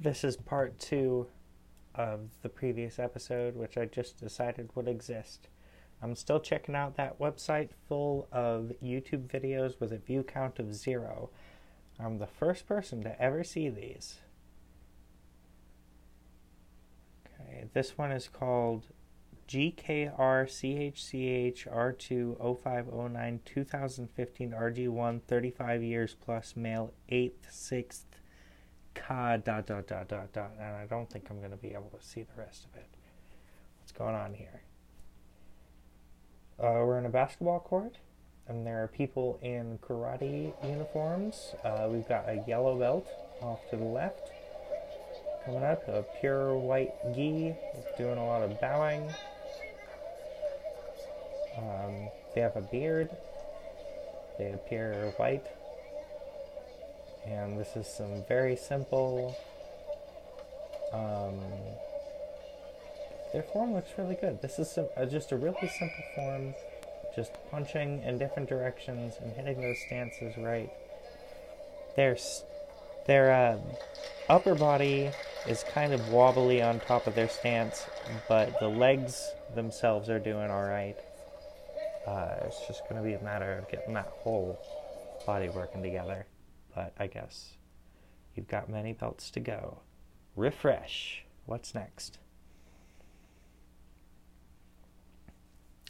This is part two of the previous episode, which I just decided would exist. I'm still checking out that website full of YouTube videos with a view count of zero. I'm the first person to ever see these. Okay, this one is called GKRCHCHR20509 2015 RG1 35 years plus male 8th 6th Ka dot dot dot dot dot and I don't think I'm gonna be able to see the rest of it. What's going on here? Uh, we're in a basketball court and there are people in karate uniforms. Uh, we've got a yellow belt off to the left. Coming up, a pure white gi doing a lot of bowing. Um, they have a beard. They appear white. And this is some very simple. Um, their form looks really good. This is some, uh, just a really simple form, just punching in different directions and hitting those stances right. Their their uh, upper body is kind of wobbly on top of their stance, but the legs themselves are doing all right. Uh, it's just going to be a matter of getting that whole body working together. But I guess you've got many belts to go. Refresh. What's next?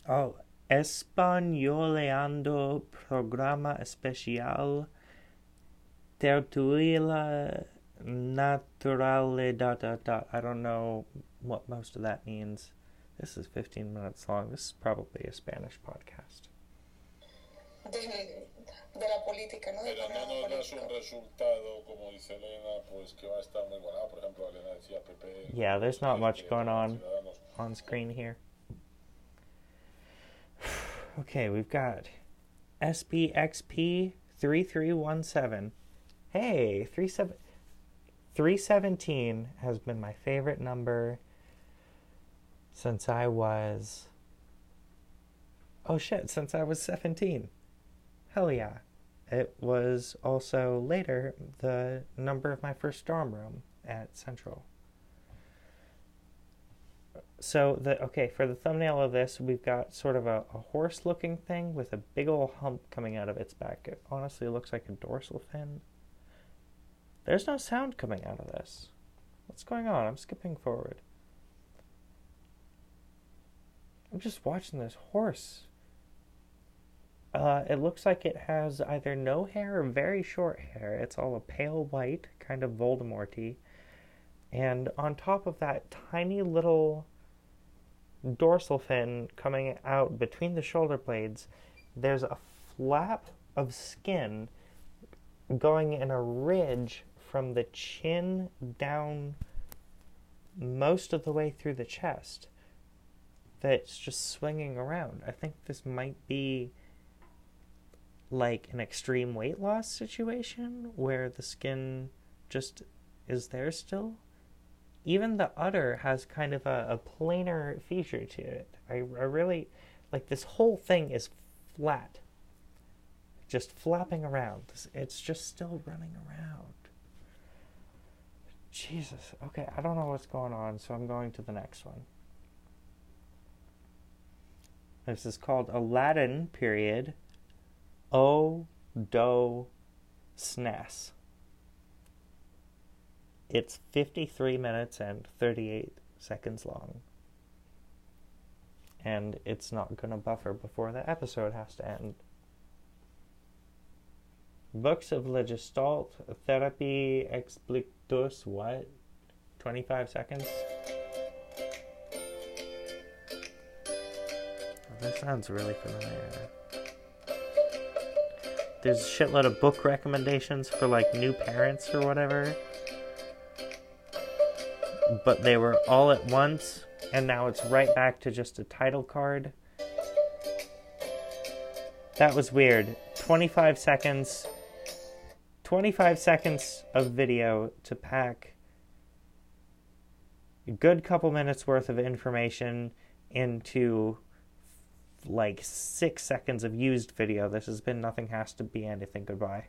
Oh, Españoleando Programa Especial Tertulia Naturale dot dot dot. I don't know what most of that means. This is 15 minutes long. This is probably a Spanish podcast. De, de la política, ¿no? Del Pero no panorama nos das un resultado, como dice Elena, pues que va a estar muy bueno. Por ejemplo, Elena decía PP. Yeah, there's not much going on on screen here. Okay, we've got SBXP 3317. Hey, 37 317 has been my favorite number since I was. Oh shit, since I was 17. Hell yeah. It was also later the number of my first dorm room at Central. So the okay for the thumbnail of this, we've got sort of a, a horse-looking thing with a big old hump coming out of its back. It honestly looks like a dorsal fin. There's no sound coming out of this. What's going on? I'm skipping forward. I'm just watching this horse. Uh, it looks like it has either no hair or very short hair. It's all a pale white, kind of Voldemorty. And on top of that, tiny little dorsal fin coming out between the shoulder blades, there's a flap of skin going in a ridge from the chin down most of the way through the chest that's just swinging around. I think this might be like an extreme weight loss situation where the skin just is there still. Even the udder has kind of a, a planar feature to it. I, I really like this whole thing is flat, just flapping around. It's just still running around. Jesus. Okay, I don't know what's going on, so I'm going to the next one. This is called Aladdin period O Do SNES. It's 53 minutes and 38 seconds long. And it's not going to buffer before the episode has to end. Books of the Gestalt Therapy Explictus, what? 25 seconds? Oh, that sounds really familiar. There's a shitload of book recommendations for like new parents or whatever. But they were all at once, and now it's right back to just a title card. That was weird. 25 seconds. 25 seconds of video to pack a good couple minutes worth of information into like six seconds of used video. This has been Nothing Has to Be Anything. Goodbye.